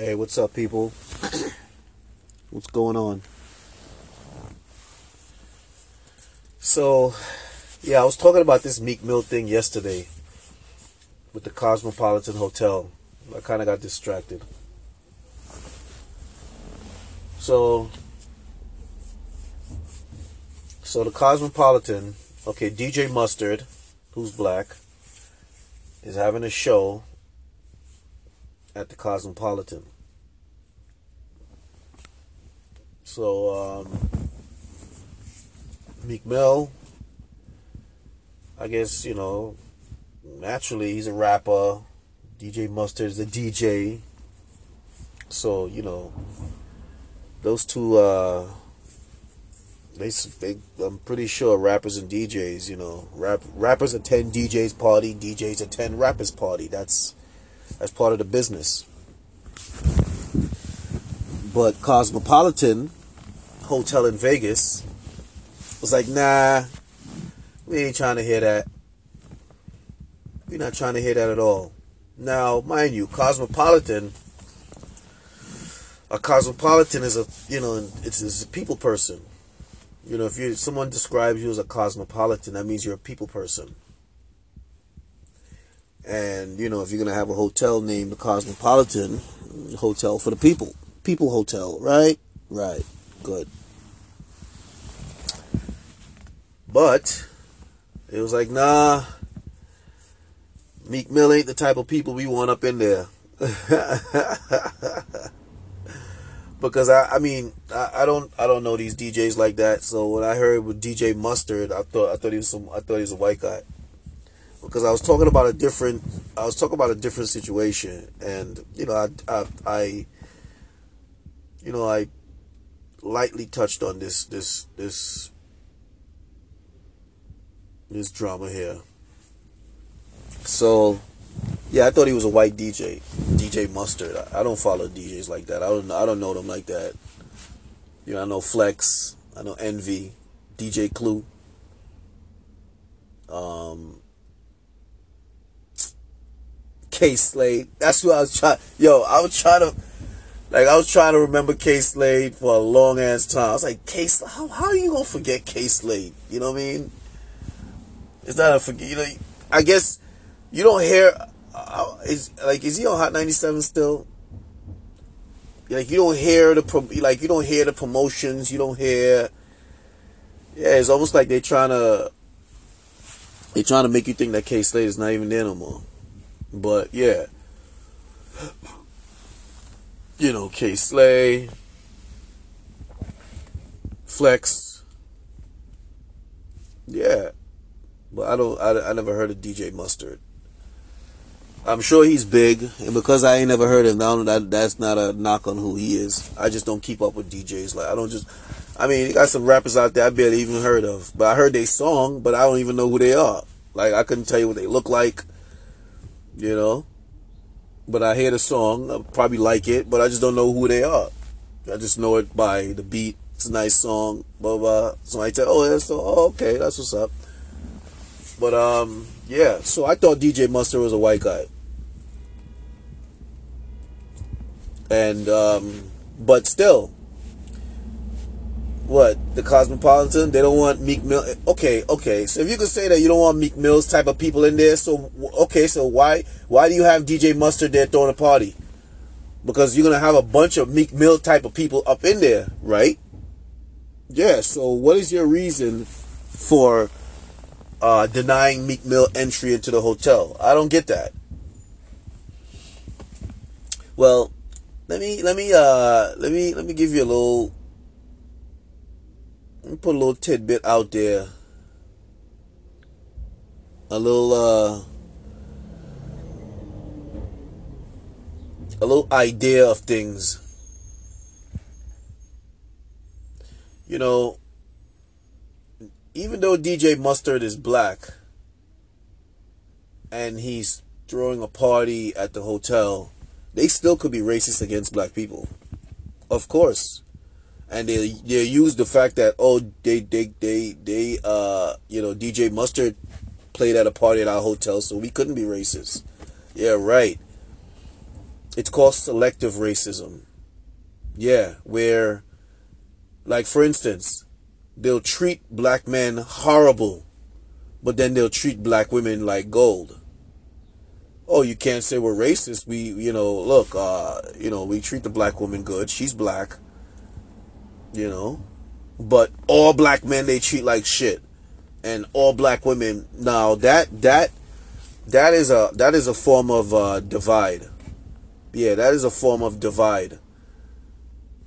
Hey, what's up, people? what's going on? So, yeah, I was talking about this Meek Mill thing yesterday with the Cosmopolitan Hotel. I kind of got distracted. So, so the Cosmopolitan, okay, DJ Mustard, who's black, is having a show at the Cosmopolitan. So, um, Meek Mill, I guess, you know, naturally he's a rapper. DJ Mustard is a DJ. So, you know, those two, uh, they, they, I'm pretty sure rappers and DJs, you know, rap, rappers attend DJs party, DJs attend rappers party. That's, as part of the business. But Cosmopolitan Hotel in Vegas was like, nah, we ain't trying to hear that. We're not trying to hear that at all. Now, mind you, Cosmopolitan, a cosmopolitan is a you know it's, it's a people person. You know, if you someone describes you as a cosmopolitan, that means you're a people person. And, you know, if you're going to have a hotel named the Cosmopolitan, hotel for the people. People hotel, right? Right. Good. But it was like, nah, Meek Mill ain't the type of people we want up in there. because I, I mean, I, I don't, I don't know these DJs like that. So when I heard with DJ Mustard, I thought, I thought he was some, I thought he was a white guy because I was talking about a different I was talking about a different situation and you know I I, I you know I lightly touched on this this this this drama here. So yeah, I thought he was a white DJ, DJ Mustard. I, I don't follow DJs like that. I don't I don't know them like that. You know, I know Flex, I know Envy, DJ Clue. Um, Kay Slay. That's who I was trying. Yo, I was trying to, like, I was trying to remember Kay Slay for a long ass time. I was like, Kay, how how are you gonna forget Kay Slay? You know what I mean? It's not a forget. You know, I guess you don't hear. Uh, is like is he on Hot ninety seven still? Like you don't hear the like you don't hear the promotions. You don't hear. Yeah, it's almost like they're trying to. They're trying to make you think that Kay Slay is not even there no more. But yeah. You know, Kay Slay, Flex. Yeah. But I don't I, I never heard of DJ Mustard. I'm sure he's big, and because I ain't never heard him, that that's not a knock on who he is. I just don't keep up with DJs. Like I don't just. I mean, you got some rappers out there I barely even heard of, but I heard their song, but I don't even know who they are. Like I couldn't tell you what they look like you know. But I hear the song, I probably like it, but I just don't know who they are. I just know it by the beat. It's a nice song, blah blah. Somebody tell, oh, that's so, oh, okay, that's what's up. But um, yeah. So I thought DJ Mustard was a white guy, and um, but still, what the Cosmopolitan? They don't want Meek Mill. Okay, okay. So if you could say that you don't want Meek Mill's type of people in there, so okay, so why why do you have DJ Mustard there throwing a party? Because you're gonna have a bunch of Meek Mill type of people up in there, right? Yeah. So what is your reason for uh, denying Meek Mill entry into the hotel? I don't get that. Well, let me let me uh let me let me give you a little put a little tidbit out there. A little uh a little idea of things. You know, even though DJ Mustard is black and he's throwing a party at the hotel, they still could be racist against black people. Of course and they they use the fact that oh they they they they uh you know DJ Mustard played at a party at our hotel, so we couldn't be racist. Yeah, right. it's called selective racism. Yeah, where, like for instance, they'll treat black men horrible, but then they'll treat black women like gold. Oh, you can't say we're racist. We, you know, look, uh, you know, we treat the black woman good. She's black. You know, but all black men they treat like shit, and all black women now that that that is a that is a form of uh, divide. Yeah, that is a form of divide.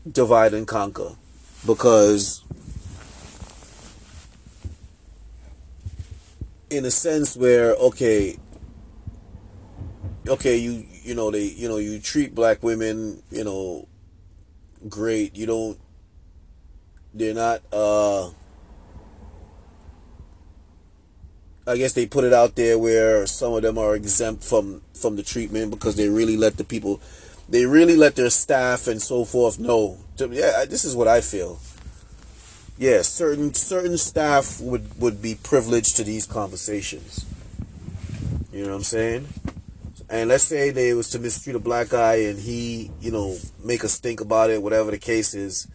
Divide and conquer, because in a sense where okay, okay, you you know they you know you treat black women you know great. You don't. They're not. uh I guess they put it out there where some of them are exempt from from the treatment because they really let the people, they really let their staff and so forth know. Yeah, this is what I feel. Yeah, certain certain staff would would be privileged to these conversations. You know what I'm saying? And let's say they was to mistreat a black guy and he, you know, make us think about it, whatever the case is.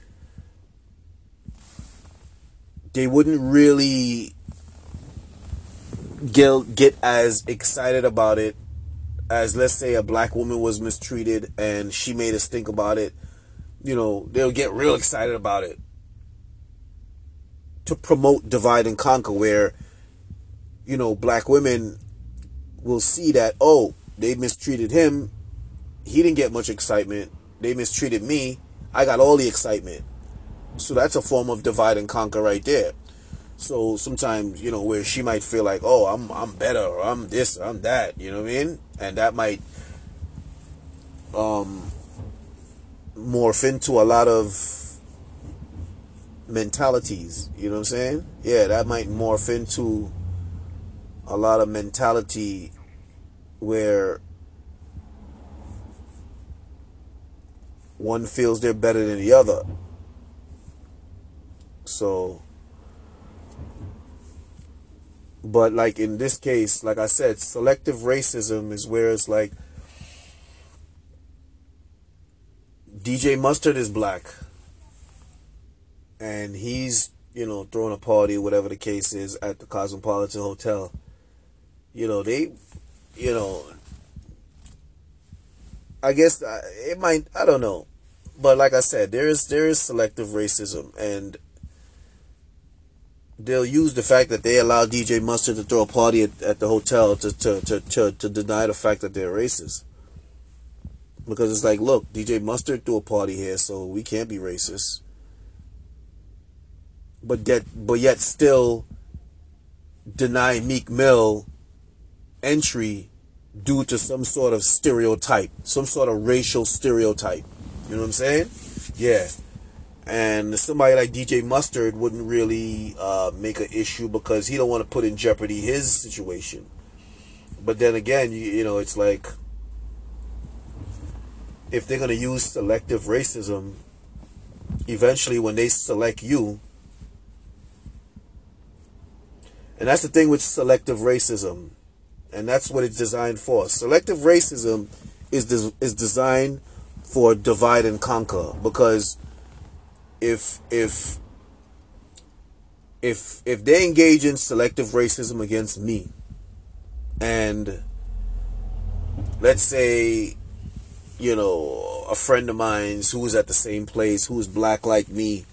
They wouldn't really get get as excited about it as let's say a black woman was mistreated and she made us think about it. You know, they'll get real excited about it to promote divide and conquer where you know black women will see that oh they mistreated him. He didn't get much excitement. They mistreated me. I got all the excitement so that's a form of divide and conquer right there so sometimes, you know, where she might feel like, oh, I'm I'm better or I'm this or I'm that, you know what I mean? And that might um morph into a lot of mentalities, you know what I'm saying? Yeah, that might morph into a lot of mentality where one feels they're better than the other. So but like in this case, like I said, selective racism is where it's like DJ Mustard is black. And he's, you know, throwing a party, whatever the case is, at the Cosmopolitan Hotel. You know, they, you know, I guess uh, it might, I don't know. But like I said, there is there is selective racism and they'll use the fact that they allow DJ Mustard to throw a party at, at the hotel to, to, to, to, to deny the fact that they're racist. Because it's like, look, DJ Mustard threw a party here, so we can't be racist. But yet, but yet still deny Meek Mill entry due to some sort of stereotype, some sort of racial stereotype. You know what I'm saying? Yeah and somebody like DJ Mustard wouldn't really uh, make an issue because he don't want to put in jeopardy his situation. But then again, you, you know, it's like if they're gonna use selective racism, eventually when they select you, and that's the thing with selective racism, and that's what it's designed for. Selective racism is des- is designed for divide and conquer because if if if if they engage in selective racism against me and let's say you know a friend of mine's who's at the same place who's black like me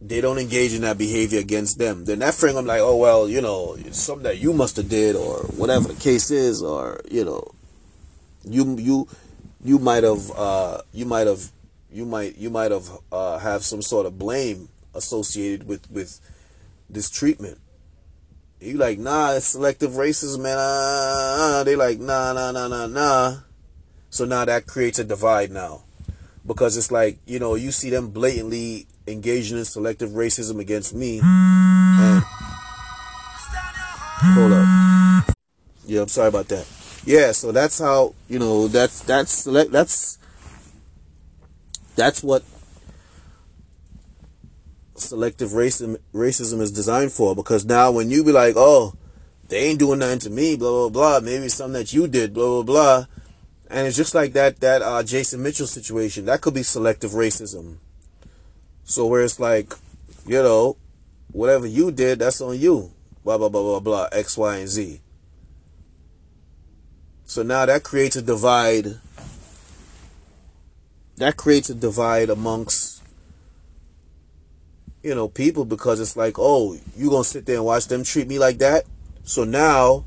they don't engage in that behavior against them then that friend i'm like oh well you know something that you must have did or whatever the case is or you know you you you might have uh you might have you might you might have uh, have some sort of blame associated with with this treatment. You like nah, it's selective racism, man. Uh, they like nah, nah, nah, nah, nah. So now that creates a divide now, because it's like you know you see them blatantly engaging in selective racism against me. And, hold up. Yeah, I'm sorry about that. Yeah, so that's how you know that's that's that's that's what selective racism racism is designed for. Because now when you be like, oh, they ain't doing nothing to me, blah blah blah. Maybe something that you did, blah blah blah. And it's just like that that uh, Jason Mitchell situation. That could be selective racism. So where it's like, you know, whatever you did, that's on you. Blah blah blah blah blah. X, Y, and Z. So now that creates a divide. That creates a divide amongst you know people because it's like, oh, you gonna sit there and watch them treat me like that? So now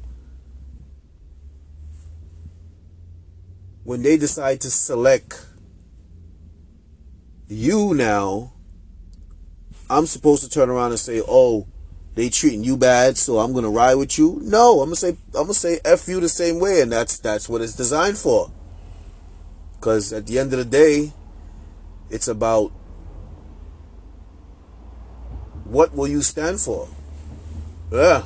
when they decide to select you now, I'm supposed to turn around and say, "Oh, they treating you bad, so I'm gonna ride with you." No, I'm gonna say I'm gonna say "f you" the same way, and that's that's what it's designed for. Because at the end of the day, it's about what will you stand for? Yeah,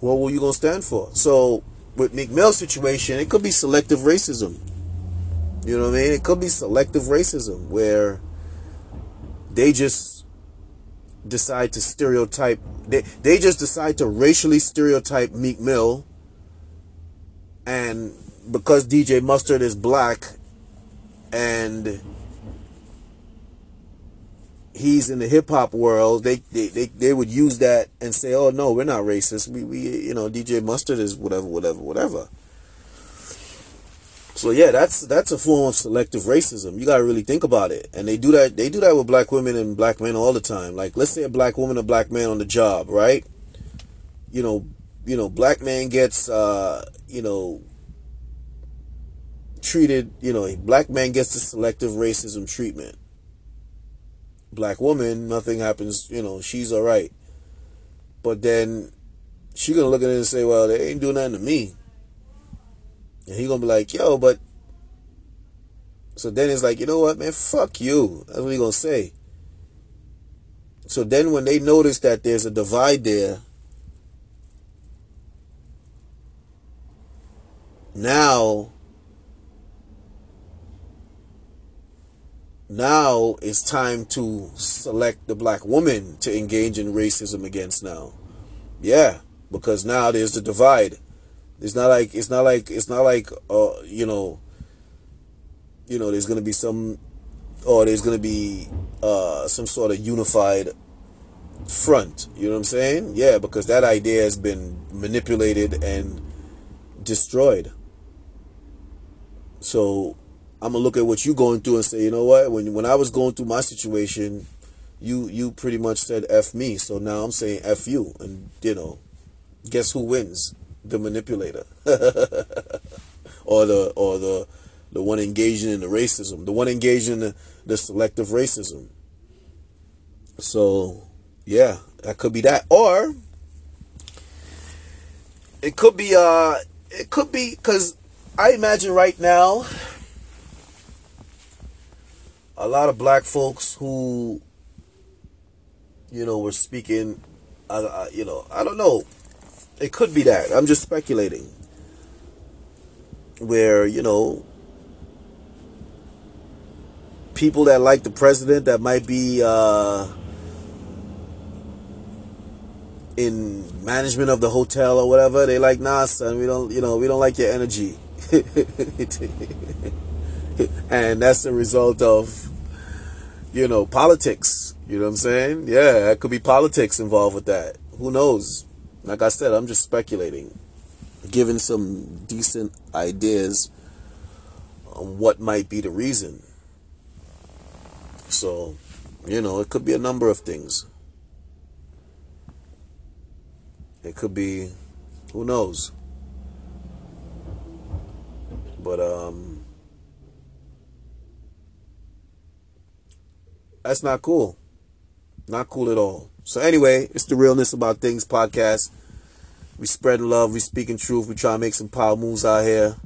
what will you gonna stand for? So with Meek Mill's situation, it could be selective racism. You know what I mean? It could be selective racism where they just decide to stereotype they they just decide to racially stereotype Meek Mill and because DJ Mustard is black and he's in the hip hop world, they, they, they, they would use that and say, oh no, we're not racist. We, we, you know, DJ Mustard is whatever, whatever, whatever. So yeah, that's, that's a form of selective racism. You gotta really think about it. And they do that, they do that with black women and black men all the time. Like, let's say a black woman, a black man on the job, right? You know, you know, black man gets, uh, you know, treated, you know, a black man gets the selective racism treatment black woman, nothing happens, you know, she's all right. But then she gonna look at it and say, well, they ain't doing nothing to me. And he gonna be like, yo, but so then it's like, you know what, man, fuck you. That's what he gonna say. So then when they notice that there's a divide there, now now it's time to select the black woman to engage in racism against now. Yeah, because now there's the divide. It's not like it's not like it's not like uh you know you know there's gonna be some or there's gonna be uh some sort of unified front. You know what I'm saying? Yeah, because that idea has been manipulated and destroyed. So I'm gonna look at what you're going through and say, you know what? When when I was going through my situation, you you pretty much said f me. So now I'm saying f you, and you know, guess who wins? The manipulator, or the or the the one engaging in the racism, the one engaging in the, the selective racism. So, yeah, that could be that, or it could be uh, it could be because I imagine right now a lot of black folks who, you know, were speaking, uh, you know, I don't know. It could be that. I'm just speculating. Where, you know, people that like the president that might be uh, in management of the hotel or whatever, they like, nah, son, we don't, you know, we don't like your energy. and that's the result of you know, politics. You know what I'm saying? Yeah, it could be politics involved with that. Who knows? Like I said, I'm just speculating, giving some decent ideas on what might be the reason. So, you know, it could be a number of things. It could be, who knows? But, um, That's not cool. Not cool at all. So anyway, it's the Realness About Things podcast. We spreading love, we speaking truth, we try to make some power moves out here.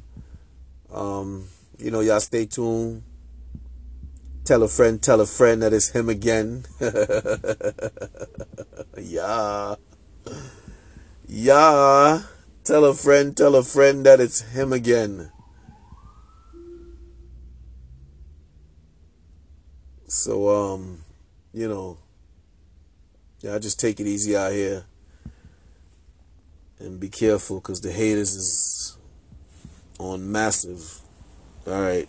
Um, you know, y'all stay tuned. Tell a friend, tell a friend that it's him again. yeah. Yeah. Tell a friend, tell a friend that it's him again. So, um, you know, yeah, I just take it easy out here and be careful because the haters is on massive. All right.